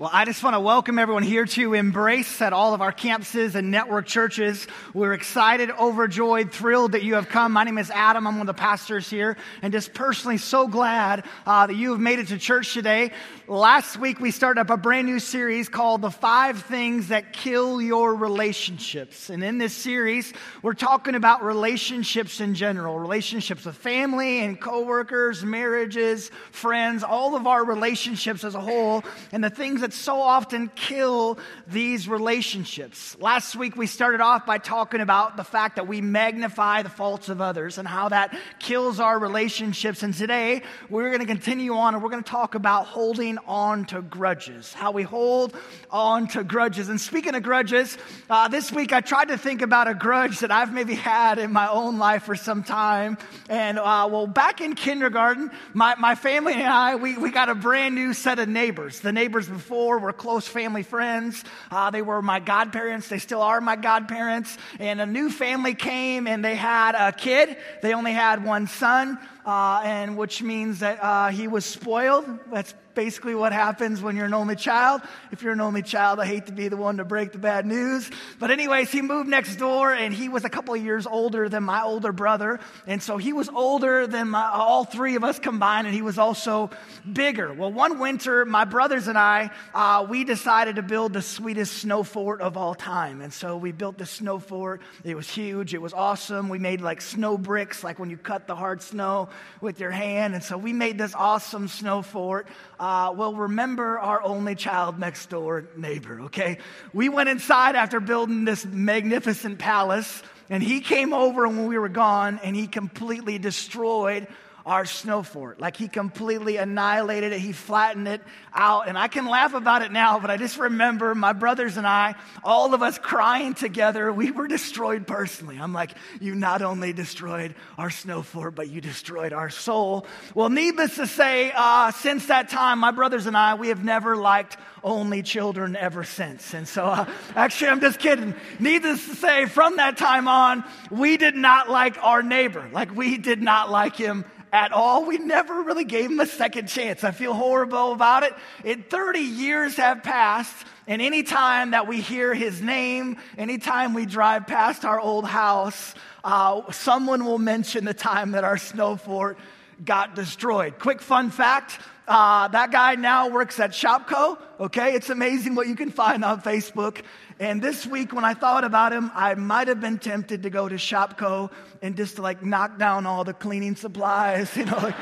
Well, I just want to welcome everyone here to Embrace at all of our campuses and network churches. We're excited, overjoyed, thrilled that you have come. My name is Adam. I'm one of the pastors here, and just personally so glad uh, that you have made it to church today. Last week, we started up a brand new series called The Five Things That Kill Your Relationships. And in this series, we're talking about relationships in general relationships with family and coworkers, marriages, friends, all of our relationships as a whole, and the things that that so often kill these relationships. Last week, we started off by talking about the fact that we magnify the faults of others and how that kills our relationships. And today, we're going to continue on and we're going to talk about holding on to grudges, how we hold on to grudges. And speaking of grudges, uh, this week I tried to think about a grudge that I've maybe had in my own life for some time. And uh, well, back in kindergarten, my, my family and I, we, we got a brand new set of neighbors. The neighbors before before were close family friends. Uh, they were my godparents. They still are my godparents. And a new family came and they had a kid. They only had one son, uh, and which means that uh, he was spoiled. That's basically what happens when you're an only child. If you're an only child, I hate to be the one to break the bad news. But, anyways, he moved next door and he was a couple of years older than my older brother. And so he was older than my, all three of us combined, and he was also bigger. Well, one winter, my brothers and I, uh, we decided to build the sweetest snow fort of all time. And so we built the snow fort. It was huge, it was awesome. We made like snow bricks, like when you cut the hard snow with your hand. And so we made this awesome snow fort. Uh, will remember our only child next door neighbor, okay? We went inside after building this magnificent palace, and he came over when we were gone, and he completely destroyed our snow fort. Like he completely annihilated it, he flattened it out. And I can laugh about it now, but I just remember my brothers and I, all of us crying together. We were destroyed personally. I'm like, you not only destroyed our snow fort, but you destroyed our soul. Well, needless to say, uh, since that time, my brothers and I, we have never liked only children ever since. And so, uh, actually, I'm just kidding. Needless to say, from that time on, we did not like our neighbor. Like, we did not like him at all. We never really gave him a second chance. I feel horrible about it. It 30 years have passed, and anytime that we hear his name, anytime we drive past our old house, uh, someone will mention the time that our snow fort got destroyed. Quick fun fact uh, that guy now works at Shopko. Okay, it's amazing what you can find on Facebook. And this week, when I thought about him, I might have been tempted to go to Shopko and just like knock down all the cleaning supplies, you know, like,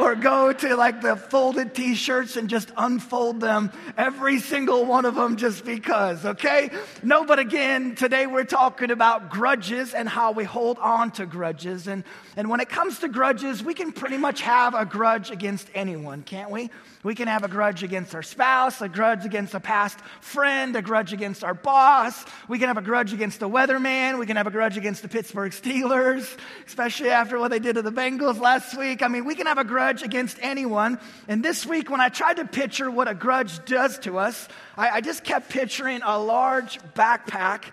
or go to like the folded t shirts and just unfold them, every single one of them, just because, okay? No, but again, today we're talking about grudges and how we hold on to grudges. And, and when it comes to grudges, we can pretty much have a grudge against anyone, can't we? We can have a grudge against our spouse, a grudge against a past friend, a grudge against our boss. We can have a grudge against the weatherman. We can have a grudge against the Pittsburgh Steelers, especially after what they did to the Bengals last week. I mean, we can have a grudge against anyone. And this week, when I tried to picture what a grudge does to us, I, I just kept picturing a large backpack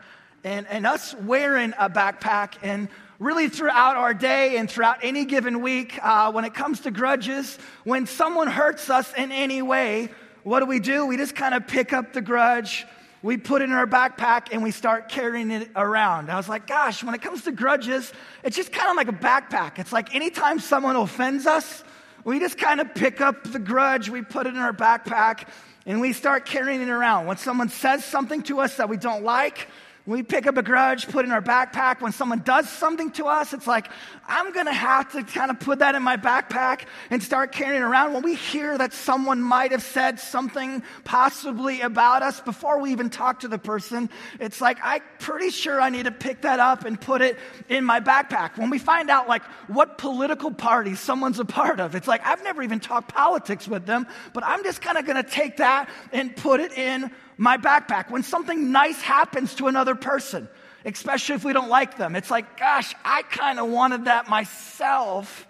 and, and us wearing a backpack and really throughout our day and throughout any given week, uh, when it comes to grudges, when someone hurts us in any way, what do we do? We just kind of pick up the grudge, we put it in our backpack, and we start carrying it around. I was like, gosh, when it comes to grudges, it's just kind of like a backpack. It's like anytime someone offends us, we just kind of pick up the grudge, we put it in our backpack, and we start carrying it around. When someone says something to us that we don't like, we pick up a grudge, put in our backpack. When someone does something to us, it's like, I'm going to have to kind of put that in my backpack and start carrying around. When we hear that someone might have said something possibly about us before we even talk to the person, it's like, I'm pretty sure I need to pick that up and put it in my backpack. When we find out, like, what political party someone's a part of, it's like, I've never even talked politics with them, but I'm just kind of going to take that and put it in my backpack. When something nice happens to another person, especially if we don't like them, it's like, gosh, I kind of wanted that myself.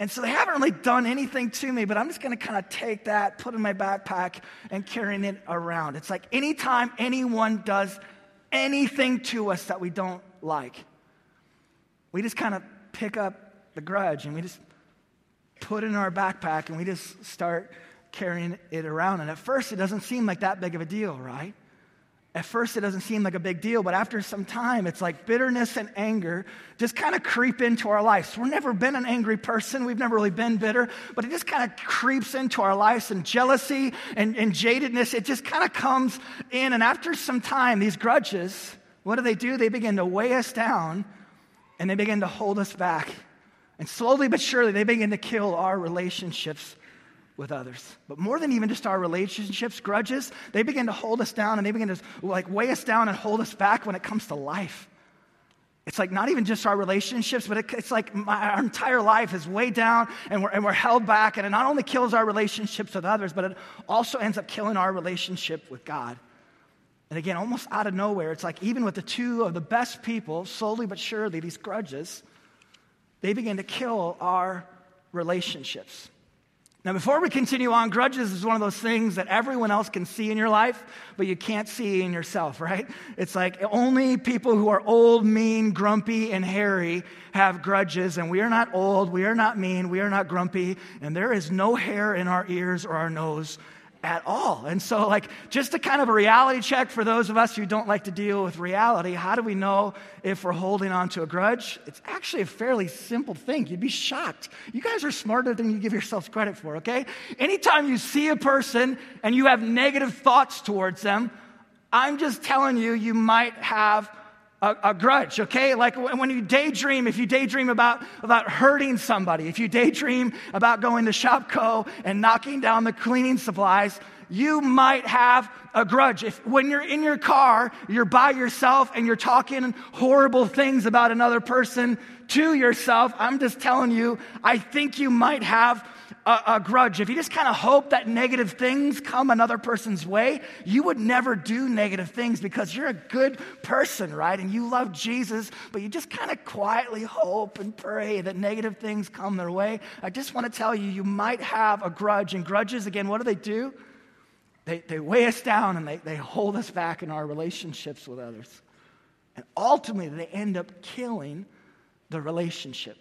And so they haven't really done anything to me, but I'm just going to kind of take that, put it in my backpack, and carrying it around. It's like anytime anyone does anything to us that we don't like, we just kind of pick up the grudge and we just put it in our backpack and we just start carrying it around. And at first, it doesn't seem like that big of a deal, right? At first, it doesn't seem like a big deal, but after some time, it's like bitterness and anger just kind of creep into our lives. We've never been an angry person, we've never really been bitter, but it just kind of creeps into our lives. And jealousy and, and jadedness, it just kind of comes in. And after some time, these grudges, what do they do? They begin to weigh us down and they begin to hold us back. And slowly but surely, they begin to kill our relationships with others. But more than even just our relationships, grudges, they begin to hold us down and they begin to like weigh us down and hold us back when it comes to life. It's like not even just our relationships, but it, it's like my, our entire life is weighed down and we're, and we're held back. And it not only kills our relationships with others, but it also ends up killing our relationship with God. And again, almost out of nowhere, it's like even with the two of the best people, slowly but surely, these grudges, they begin to kill our relationships. Now, before we continue on, grudges is one of those things that everyone else can see in your life, but you can't see in yourself, right? It's like only people who are old, mean, grumpy, and hairy have grudges, and we are not old, we are not mean, we are not grumpy, and there is no hair in our ears or our nose at all. And so, like, just a kind of a reality check for those of us who don't like to deal with reality, how do we know if we're holding on to a grudge? It's actually a fairly simple thing. You'd be shocked. You guys are smarter than you give yourselves credit for, okay? Anytime you see a person and you have negative thoughts towards them, I'm just telling you, you might have a, a, grudge, okay? Like when you daydream, if you daydream about, about hurting somebody, if you daydream about going to Shopko and knocking down the cleaning supplies, you might have a grudge. If when you're in your car, you're by yourself and you're talking horrible things about another person to yourself, I'm just telling you, I think you might have a, a grudge, if you just kind of hope that negative things come another person's way, you would never do negative things because you're a good person, right? And you love Jesus, but you just kind of quietly hope and pray that negative things come their way. I just want to tell you, you might have a grudge. And grudges, again, what do they do? They, they weigh us down and they, they hold us back in our relationships with others. And ultimately, they end up killing the relationship.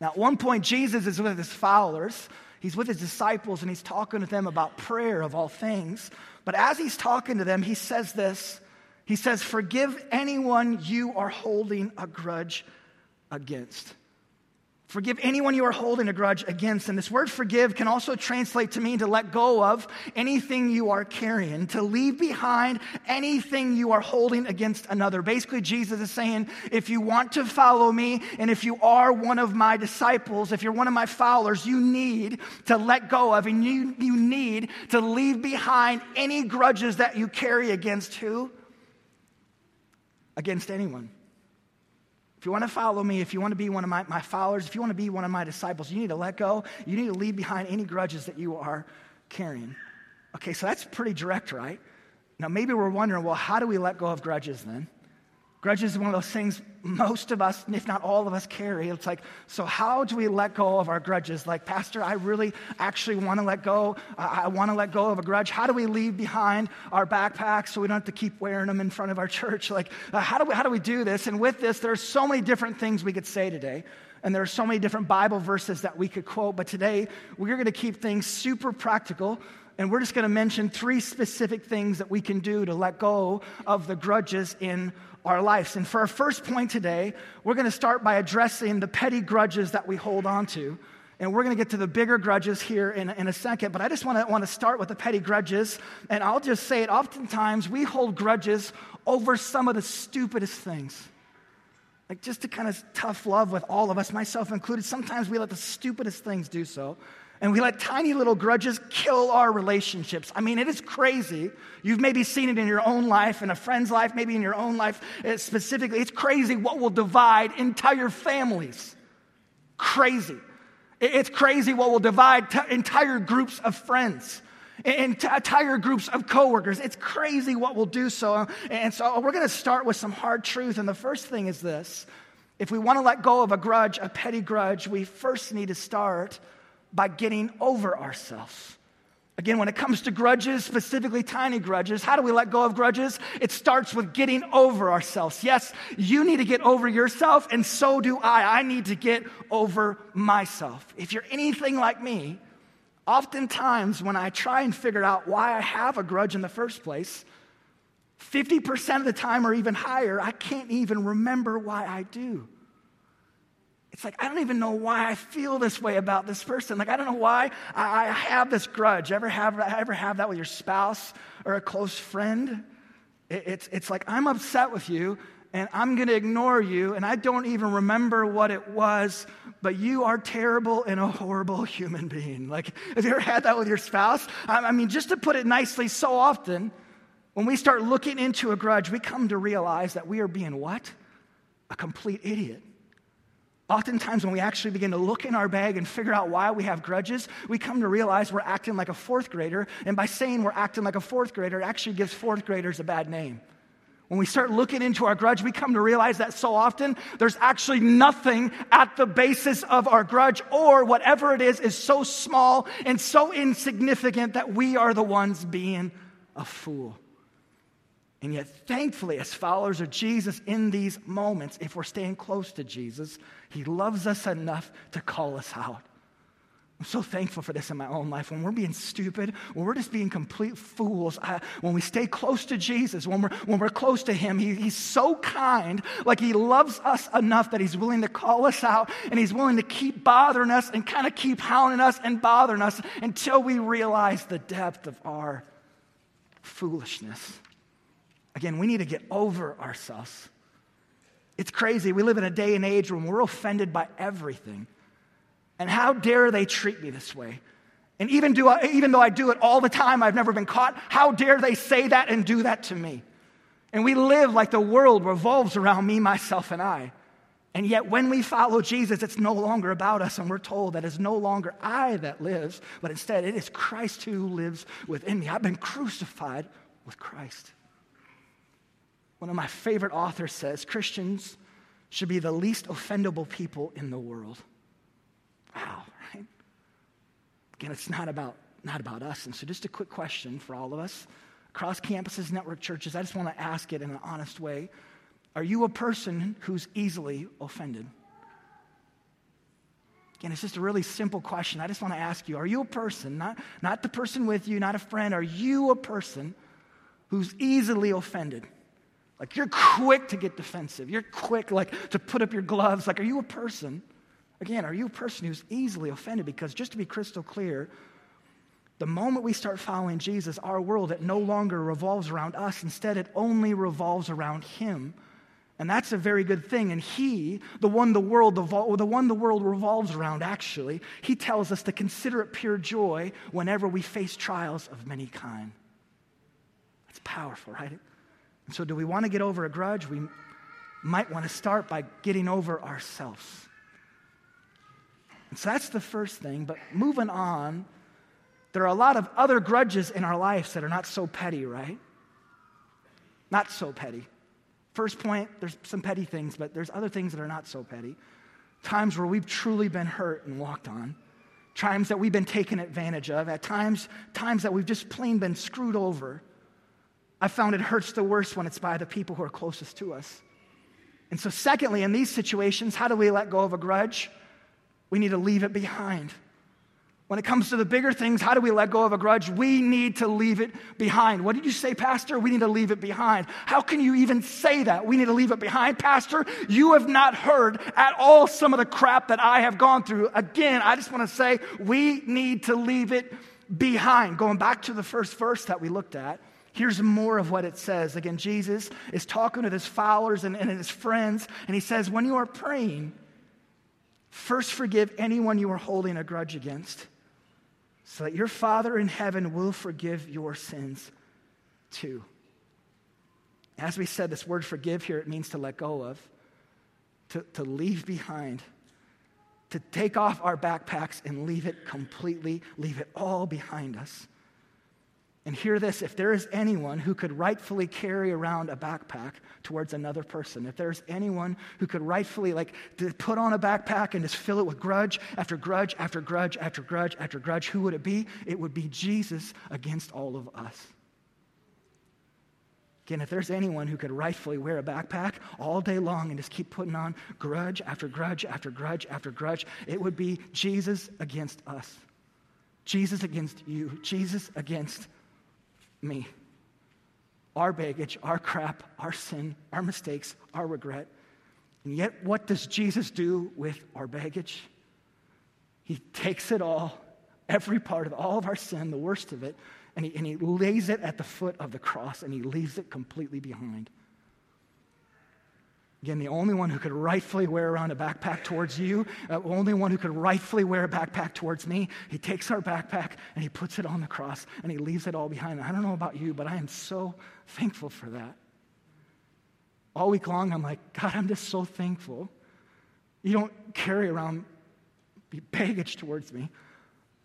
Now, at one point, Jesus is with his followers. He's with his disciples and he's talking to them about prayer of all things. But as he's talking to them, he says this He says, Forgive anyone you are holding a grudge against. Forgive anyone you are holding a grudge against. And this word forgive can also translate to mean to let go of anything you are carrying, to leave behind anything you are holding against another. Basically, Jesus is saying, if you want to follow me, and if you are one of my disciples, if you're one of my followers, you need to let go of, and you, you need to leave behind any grudges that you carry against who? Against anyone. If you want to follow me, if you want to be one of my, my followers, if you want to be one of my disciples, you need to let go. You need to leave behind any grudges that you are carrying. Okay, so that's pretty direct, right? Now, maybe we're wondering, well, how do we let go of grudges then? Grudges is one of those things most of us, if not all of us, carry. It's like, so how do we let go of our grudges? Like, Pastor, I really actually want to let go. I, I want to let go of a grudge. How do we leave behind our backpacks so we don't have to keep wearing them in front of our church? Like, uh, how, do we, how do we do this? And with this, there's so many different things we could say today. And there are so many different Bible verses that we could quote. But today, we're going to keep things super practical and we're just going to mention three specific things that we can do to let go of the grudges in our lives. And for our first point today, we're going to start by addressing the petty grudges that we hold on to. And we're going to get to the bigger grudges here in, in a second. But I just want to, want to start with the petty grudges. And I'll just say it oftentimes we hold grudges over some of the stupidest things. Like just to kind of tough love with all of us, myself included. Sometimes we let the stupidest things do so. And we let tiny little grudges kill our relationships. I mean, it is crazy. You've maybe seen it in your own life, in a friend's life, maybe in your own life uh, specifically. It's crazy what will divide entire families. Crazy. It's crazy what will divide t- entire groups of friends entire groups of coworkers. It's crazy what we'll do so. And so we're going to start with some hard truth. And the first thing is this if we want to let go of a grudge, a petty grudge, we first need to start by getting over ourselves. Again, when it comes to grudges, specifically tiny grudges, how do we let go of grudges? It starts with getting over ourselves. Yes, you need to get over yourself, and so do I. I need to get over myself. If you're anything like me, Oftentimes, when I try and figure out why I have a grudge in the first place, 50% of the time or even higher, I can't even remember why I do. It's like, I don't even know why I feel this way about this person. Like, I don't know why I, have this grudge. Ever have, ever have that with your spouse or a close friend? It, it's, it's like, I'm upset with you and I'm going to ignore you, and I don't even remember what it was, but you are terrible and a horrible human being. Like, have you ever had that with your spouse? I, mean, just to put it nicely, so often, when we start looking into a grudge, we come to realize that we are being what? A complete idiot. Oftentimes, when we actually begin to look in our bag and figure out why we have grudges, we come to realize we're acting like a fourth grader. And by saying we're acting like a fourth grader, it actually gives fourth graders a bad name. When we start looking into our grudge, we come to realize that so often there's actually nothing at the basis of our grudge, or whatever it is, is so small and so insignificant that we are the ones being a fool. And yet, thankfully, as followers of Jesus in these moments, if we're staying close to Jesus, He loves us enough to call us out. I'm so thankful for this in my own life. When we're being stupid, when we're just being complete fools, I, when we stay close to Jesus, when we're, when we're close to Him, he, He's so kind. Like He loves us enough that He's willing to call us out and He's willing to keep bothering us and kind of keep hounding us and bothering us until we realize the depth of our foolishness. Again, we need to get over ourselves. It's crazy. We live in a day and age when we're offended by everything. And how dare they treat me this way? And even, do I, even though I do it all the time, I've never been caught, how dare they say that and do that to me? And we live like the world revolves around me, myself, and I. And yet, when we follow Jesus, it's no longer about us, and we're told that it's no longer I that lives, but instead it is Christ who lives within me. I've been crucified with Christ. One of my favorite authors says Christians should be the least offendable people in the world. Wow, right? Again, it's not about, not about us. And so, just a quick question for all of us across campuses, network churches, I just want to ask it in an honest way. Are you a person who's easily offended? Again, it's just a really simple question. I just want to ask you Are you a person, not, not the person with you, not a friend, are you a person who's easily offended? Like you're quick to get defensive. You're quick like to put up your gloves. Like, are you a person? Again, are you a person who's easily offended? Because just to be crystal clear, the moment we start following Jesus, our world, it no longer revolves around us. Instead, it only revolves around Him. And that's a very good thing. And He, the one the world, the, the one the world revolves around, actually, He tells us to consider it pure joy whenever we face trials of many kind. That's powerful, right? And so, do we want to get over a grudge? We might want to start by getting over ourselves. So that's the first thing. But moving on, there are a lot of other grudges in our lives that are not so petty, right? Not so petty. First point, there's some petty things, but there's other things that are not so petty. Times where we've truly been hurt and walked on. Times that we've been taken advantage of. At times, times that we've just plain been screwed over. I found it hurts the worst when it's by the people who are closest to us. And so, secondly, in these situations, how do we let go of a grudge? We need to leave it behind. When it comes to the bigger things, how do we let go of a grudge? We need to leave it behind. What did you say, Pastor? We need to leave it behind. How can you even say that? We need to leave it behind, Pastor. You have not heard at all some of the crap that I have gone through. Again, I just want to say we need to leave it behind. Going back to the first verse that we looked at, Here's more of what it says. Again, Jesus is talking to his followers and, and his friends, and he says, When you are praying, first forgive anyone you are holding a grudge against, so that your Father in heaven will forgive your sins too. As we said, this word forgive here, it means to let go of, to, to leave behind, to take off our backpacks and leave it completely, leave it all behind us. And hear this if there is anyone who could rightfully carry around a backpack towards another person, if there's anyone who could rightfully, like, put on a backpack and just fill it with grudge after grudge after grudge after grudge after grudge, who would it be? It would be Jesus against all of us. Again, if there's anyone who could rightfully wear a backpack all day long and just keep putting on grudge after grudge after grudge after grudge, it would be Jesus against us. Jesus against you, Jesus against me. Our baggage, our crap, our sin, our mistakes, our regret. And yet, what does Jesus do with our baggage? He takes it all, every part of all of our sin, the worst of it, and he, and he lays it at the foot of the cross and he leaves it completely behind. Again, the only one who could rightfully wear around a backpack towards you, the uh, only one who could rightfully wear a backpack towards me, he takes our backpack and he puts it on the cross and he leaves it all behind. I don't know about you, but I am so thankful for that. All week long, I'm like, God, I'm just so thankful. You don't carry around baggage towards me.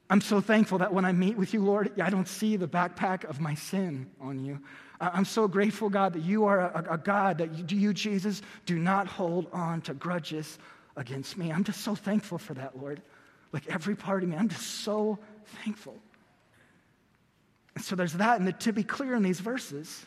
I'm so thankful that when I meet with you, Lord, I don't see the backpack of my sin on you. I'm so grateful, God, that you are a, a God, that you, you, Jesus, do not hold on to grudges against me. I'm just so thankful for that, Lord. Like every part of me, I'm just so thankful. And so there's that. And to be clear in these verses,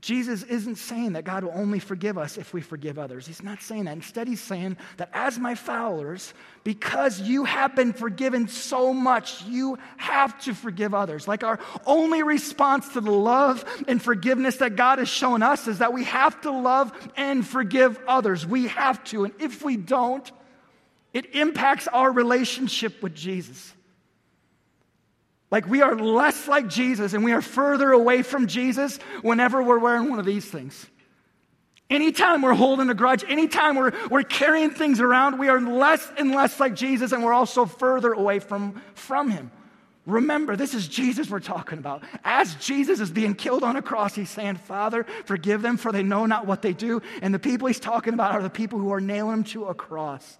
Jesus isn't saying that God will only forgive us if we forgive others. He's not saying that. Instead, he's saying that as my followers, because you have been forgiven so much, you have to forgive others. Like our only response to the love and forgiveness that God has shown us is that we have to love and forgive others. We have to. And if we don't, it impacts our relationship with Jesus. Like we are less like Jesus and we are further away from Jesus whenever we're wearing one of these things. Anytime we're holding a grudge, anytime we're, we're carrying things around, we are less and less like Jesus and we're also further away from, from him. Remember, this is Jesus we're talking about. As Jesus is being killed on a cross, he's saying, Father, forgive them, for they know not what they do. And the people he's talking about are the people who are nailing him to a cross.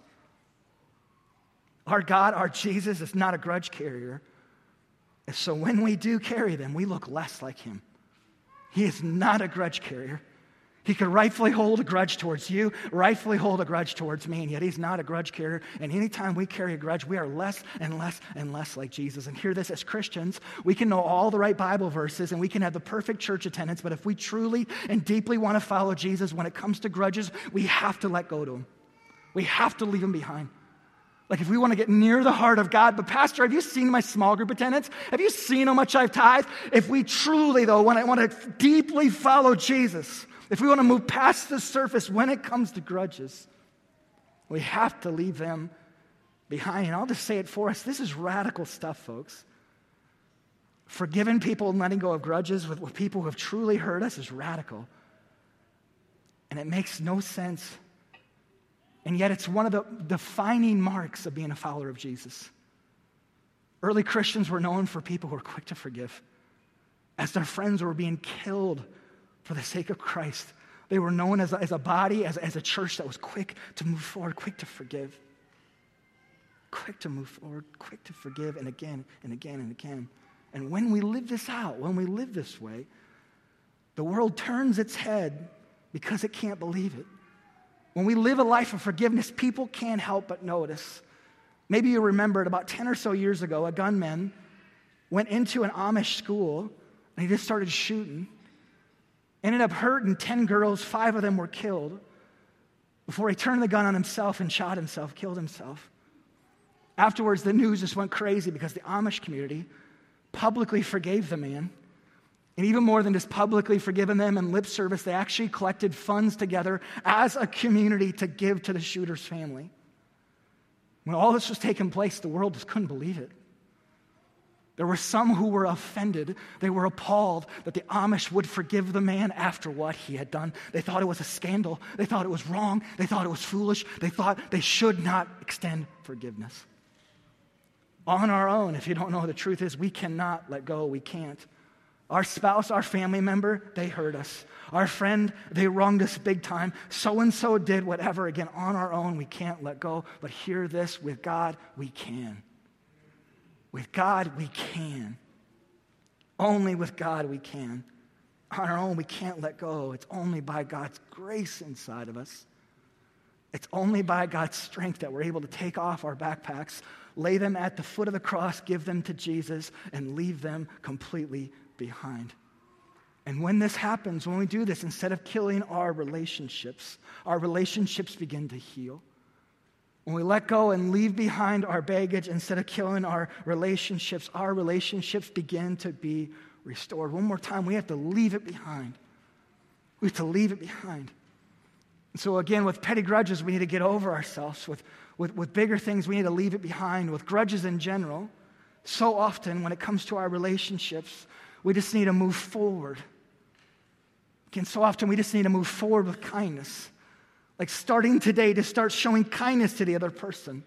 Our God, our Jesus, is not a grudge carrier. So when we do carry them, we look less like him. He is not a grudge carrier. He could rightfully hold a grudge towards you, rightfully hold a grudge towards me, and yet he's not a grudge carrier. And anytime we carry a grudge, we are less and less and less like Jesus. And hear this as Christians, we can know all the right Bible verses and we can have the perfect church attendance, but if we truly and deeply want to follow Jesus when it comes to grudges, we have to let go to him. We have to leave him behind. Like, if we want to get near the heart of God, but Pastor, have you seen my small group attendance? Have you seen how much I've tithed? If we truly, though, want to, want to deeply follow Jesus, if we want to move past the surface when it comes to grudges, we have to leave them behind. And I'll just say it for us this is radical stuff, folks. Forgiving people and letting go of grudges with people who have truly hurt us is radical. And it makes no sense and yet, it's one of the defining marks of being a follower of Jesus. Early Christians were known for people who were quick to forgive. As their friends were being killed for the sake of Christ, they were known as a, as a body, as, as a church that was quick to move forward, quick to forgive. Quick to move forward, quick to forgive, and again and again and again. And when we live this out, when we live this way, the world turns its head because it can't believe it. When we live a life of forgiveness, people can't help but notice. Maybe you remember it about 10 or so years ago, a gunman went into an Amish school and he just started shooting. Ended up hurting 10 girls, five of them were killed before he turned the gun on himself and shot himself, killed himself. Afterwards, the news just went crazy because the Amish community publicly forgave the man and even more than just publicly forgiving them and lip service, they actually collected funds together as a community to give to the shooter's family. When all this was taking place, the world just couldn't believe it. There were some who were offended. They were appalled that the Amish would forgive the man after what he had done. They thought it was a scandal. They thought it was wrong. They thought it was foolish. They thought they should not extend forgiveness. On our own, if you don't know the truth is, we cannot let go. We can't. Our spouse, our family member, they hurt us. Our friend, they wronged us big time. So and so did whatever. Again, on our own, we can't let go. But hear this with God, we can. With God, we can. Only with God, we can. On our own, we can't let go. It's only by God's grace inside of us. It's only by God's strength that we're able to take off our backpacks, lay them at the foot of the cross, give them to Jesus, and leave them completely behind. And when this happens, when we do this, instead of killing our relationships, our relationships begin to heal. when we let go and leave behind our baggage instead of killing our relationships, our relationships begin to be restored. One more time, we have to leave it behind. We have to leave it behind. And so, again, with petty grudges, we need to get over ourselves. With, with, with bigger things, we need to leave it behind. With grudges in general, so often when it comes to our relationships, we just need to move forward. Again, so often we just need to move forward with kindness. Like starting today to start showing kindness to the other person.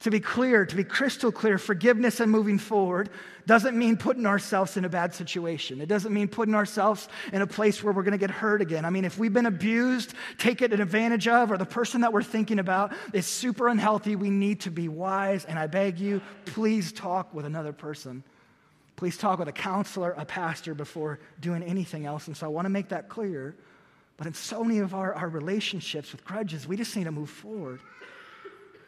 To be clear, to be crystal clear, forgiveness and moving forward doesn't mean putting ourselves in a bad situation. It doesn't mean putting ourselves in a place where we're going to get hurt again. I mean, if we've been abused, taken advantage of, or the person that we're thinking about is super unhealthy, we need to be wise. And I beg you, please talk with another person. Please talk with a counselor, a pastor before doing anything else. And so I want to make that clear. But in so many of our, our relationships with grudges, we just need to move forward.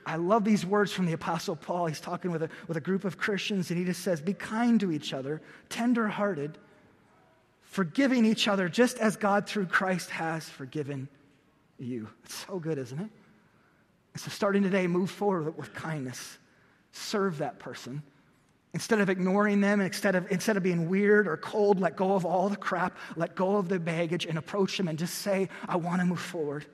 I love these words from the Apostle Paul. He's talking with a, with a group of Christians, and he just says, Be kind to each other, tender-hearted, forgiving each other, just as God through Christ has forgiven you. It's so good, isn't it? So, starting today, move forward with kindness. Serve that person. Instead of ignoring them, instead of, instead of being weird or cold, let go of all the crap, let go of the baggage and approach them and just say, I want to move forward.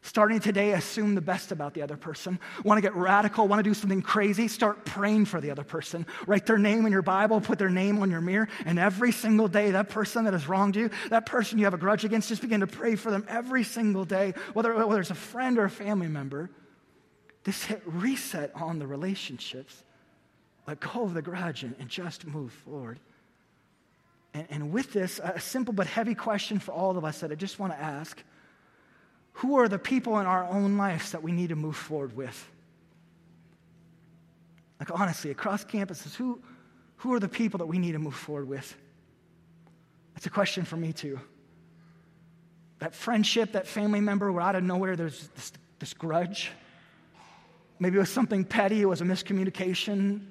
Starting today, assume the best about the other person. Want to get radical, want to do something crazy? Start praying for the other person. Write their name in your Bible, put their name on your mirror, and every single day, that person that has wronged you, that person you have a grudge against, just begin to pray for them every single day, whether, whether it's a friend or a family member. Just hit reset on the relationships let go of the grudge and, and just move forward. And, and with this, a simple but heavy question for all of us that I just want to ask who are the people in our own lives that we need to move forward with? Like, honestly, across campuses, who, who are the people that we need to move forward with? That's a question for me, too. That friendship, that family member, where out of nowhere there's this, this grudge. Maybe it was something petty, it was a miscommunication,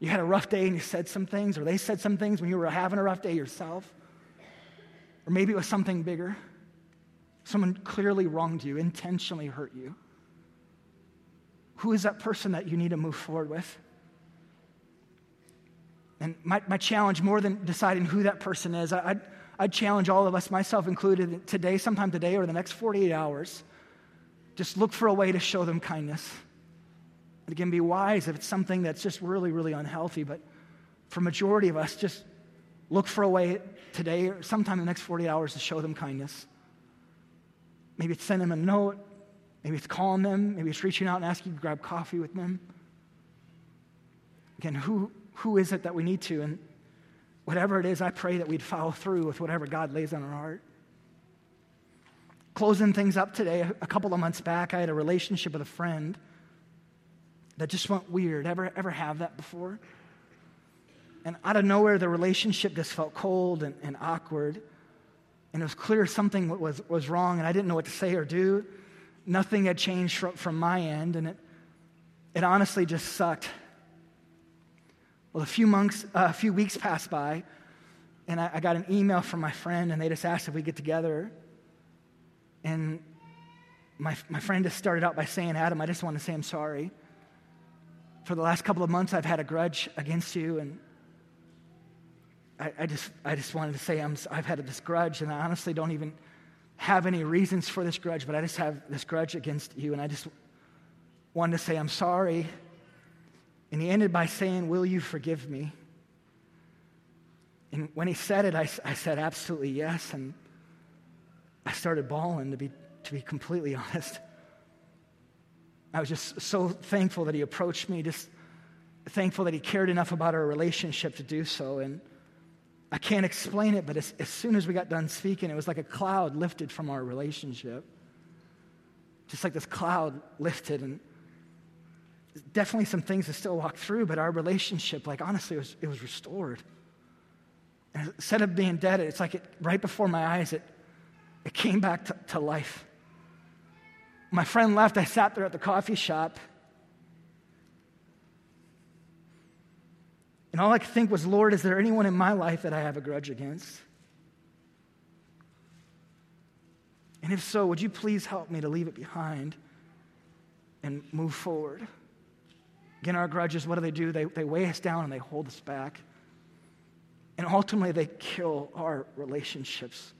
you had a rough day and you said some things, or they said some things when you were having a rough day yourself. Or maybe it was something bigger. Someone clearly wronged you, intentionally hurt you. Who is that person that you need to move forward with? And my, my challenge, more than deciding who that person is, I, I'd, I'd challenge all of us, myself included, today, sometime today or the next 48 hours, just look for a way to show them kindness. And again, be wise if it's something that's just really, really unhealthy. But for majority of us, just look for a way today or sometime in the next 40 hours to show them kindness. Maybe it's sending them a note. Maybe it's calling them. Maybe it's reaching out and asking to grab coffee with them. Again, who, who is it that we need to? And whatever it is, I pray that we'd follow through with whatever God lays on our heart. Closing things up today, a couple of months back, I had a relationship with a friend that just went weird. Ever, ever have that before? And out of nowhere, the relationship just felt cold and, and awkward. And it was clear something was, was wrong, and I didn't know what to say or do. Nothing had changed from, from my end, and it, it honestly just sucked. Well, a few, months, uh, a few weeks passed by, and I, I got an email from my friend, and they just asked if we get together. And my, my friend just started out by saying, Adam, I just want to say I'm sorry for the last couple of months, I've had a grudge against you, and I, I just, I just wanted to say I'm, I've had this grudge, and I honestly don't even have any reasons for this grudge, but I just have this grudge against you, and I just wanted to say I'm sorry. And he ended by saying, Will you forgive me? And when he said it, I, I said, Absolutely yes. And I started bawling, to be, to be completely honest. I was just so thankful that he approached me, just thankful that he cared enough about our relationship to do so. And I can't explain it, but as, as soon as we got done speaking, it was like a cloud lifted from our relationship. Just like this cloud lifted. And definitely some things to still walk through, but our relationship, like honestly, it was, it was restored. And instead of being dead, it's like it, right before my eyes, it, it came back to, to life my friend left, I sat there at the coffee shop. And all I could think was, Lord, is there anyone in my life that I have a grudge against? And if so, would you please help me to leave it behind and move forward. Again, our grudges, what do they do? They, they weigh us down and they hold us back. And ultimately, they kill our relationships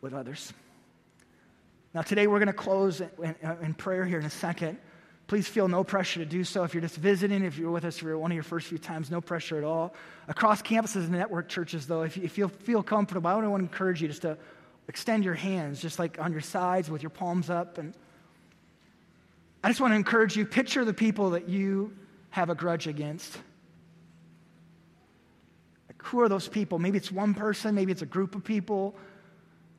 with others. Now, today we're going to close in, uh, in, prayer here in a second. Please feel no pressure to do so. If you're just visiting, if you're with us for one of your first few times, no pressure at all. Across campuses and network churches, though, if you, if you feel comfortable, I want to encourage you just to extend your hands, just like on your sides with your palms up. And I just want to encourage you picture the people that you have a grudge against. Like, who are those people? Maybe it's one person, maybe it's a group of people.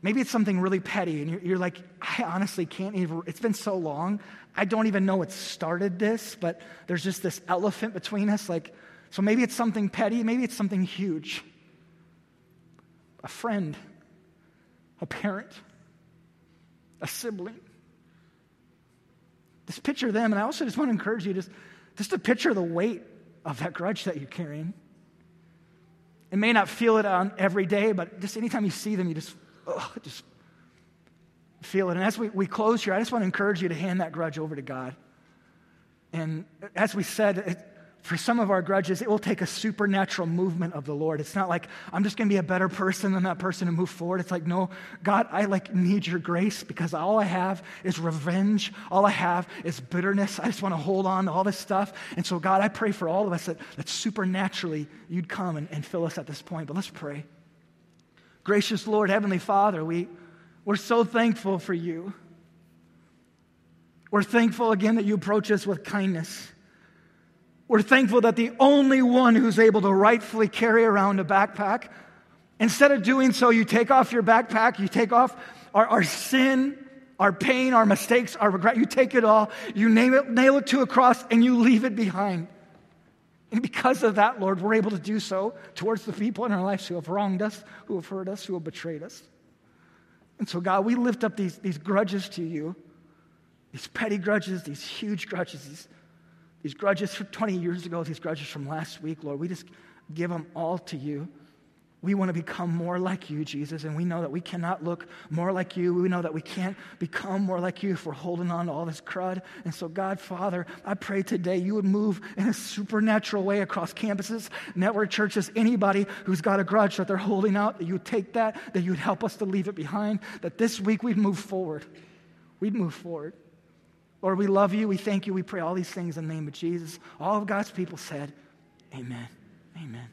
Maybe it's something really petty, and you're, you're, like, I honestly can't even, it's been so long. I don't even know what started this, but there's just this elephant between us. Like, so maybe it's something petty, maybe it's something huge. A friend, a parent, a sibling. Just picture them, and I also just want to encourage you just, just to picture the weight of that grudge that you're carrying. It may not feel it on every day, but just anytime you see them, you just ugh, just feel it. And as we, we close here, I just want to encourage you to hand that grudge over to God. And as we said, it, for some of our grudges, it will take a supernatural movement of the Lord. It's not like I'm just going to be a better person than that person and move forward. It's like, no, God, I like need your grace because all I have is revenge. All I have is bitterness. I just want to hold on to all this stuff. And so, God, I pray for all of us that, that supernaturally you'd come and, and fill us at this point. But let's pray. Gracious Lord, Heavenly Father, we, we're so thankful for you. We're thankful again that you approach us with kindness. We're thankful that the only one who's able to rightfully carry around a backpack, instead of doing so, you take off your backpack, you take off our, our sin, our pain, our mistakes, our regret, you take it all, you name it, nail it to a cross, and you leave it behind. And because of that, Lord, we're able to do so towards the people in our lives who have wronged us, who have hurt us, who have betrayed us. And so, God, we lift up these, these grudges to you, these petty grudges, these huge grudges, these, these grudges from 20 years ago, these grudges from last week, Lord. We just give them all to you. We want to become more like you, Jesus, and we know that we cannot look more like you. We know that we can't become more like you if we're holding on to all this crud. And so, God, Father, I pray today you would move in a supernatural way across campuses, network churches, anybody who's got a grudge that they're holding out, that you take that, that you would help us to leave it behind, that this week we'd move forward. We'd move forward. Lord, we love you. We thank you. We pray all these things in the name of Jesus. All of God's people said, Amen. Amen.